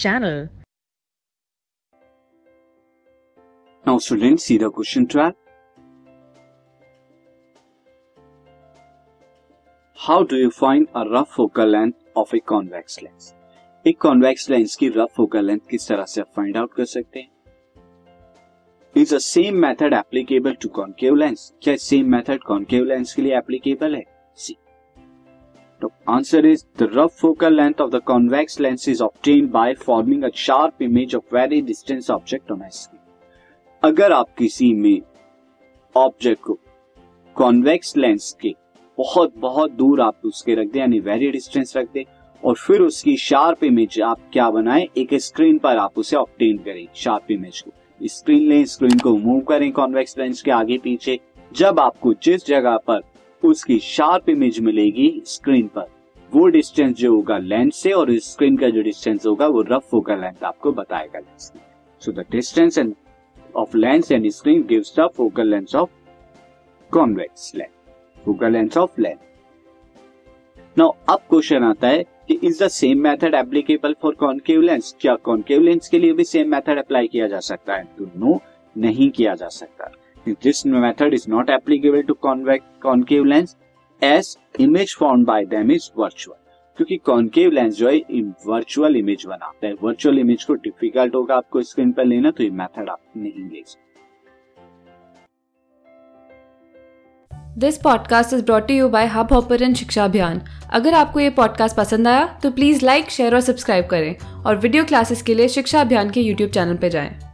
channel. Now students, see the question 12. How do you find a rough focal length of a convex lens? एक convex lens की rough focal length किस तरह से आप find out कर सकते हैं is a same method applicable to concave lens क्या सेम मेथड कॉन्केव लेंस के लिए एप्लीकेबल है तो answer is the rough focal length of the convex lens is obtain by forming a sharp image of very distance object on screen अगर आप किसी में object को कॉन्वेक्स लेंस के बहुत बहुत दूर आप उसके रख दें, यानी वेरी डिस्टेंस रख दें, और फिर उसकी शार्प इमेज आप क्या बनाएँ? एक स्क्रीन पर आप उसे ऑप्टेन करें शार्प इमेज को। स्क्रीन लें स्क्रीन को मूव करें कॉन्वेक्स लेंस के आगे पीछे। जब आपको जिस जगह पर उसकी शार्प इमेज मिलेगी स्क्रीन पर। वो डिस्टेंस जो होगा लेंस से और स्क्रीन का जो डिस्टेंस होगा वो रफ फोकल लेंथ आपको बताएगा lens so. The distance and of lens and screen gives the focal length of convex length focal length of length now अब क्वेश्चन आता है कि is the same method applicable for concave lens क्या concave lens के लिए भी same method apply किया जा सकता है? तो नो नहीं किया जा सकता। This method is not applicable to convex, concave lens, as image formed by them is virtual. क्योंकि कॉन्केव लेंस जो है वर्चुअल इमेज बनाता है वर्चुअल इमेज को डिफ़िकल्ट होगा आपको स्क्रीन पर लेना तो ये मेथड आप नहीं ले सकते this podcast is brought you by Hubhopper शिक्षा अभियान अगर आपको ये पॉडकास्ट पसंद आया तो प्लीज़ लाइक शेयर और सब्सक्राइब करें और वीडियो क्लासेस के लिए शिक्षा अभियान के यूट्यूब चैनल पर जाएँ।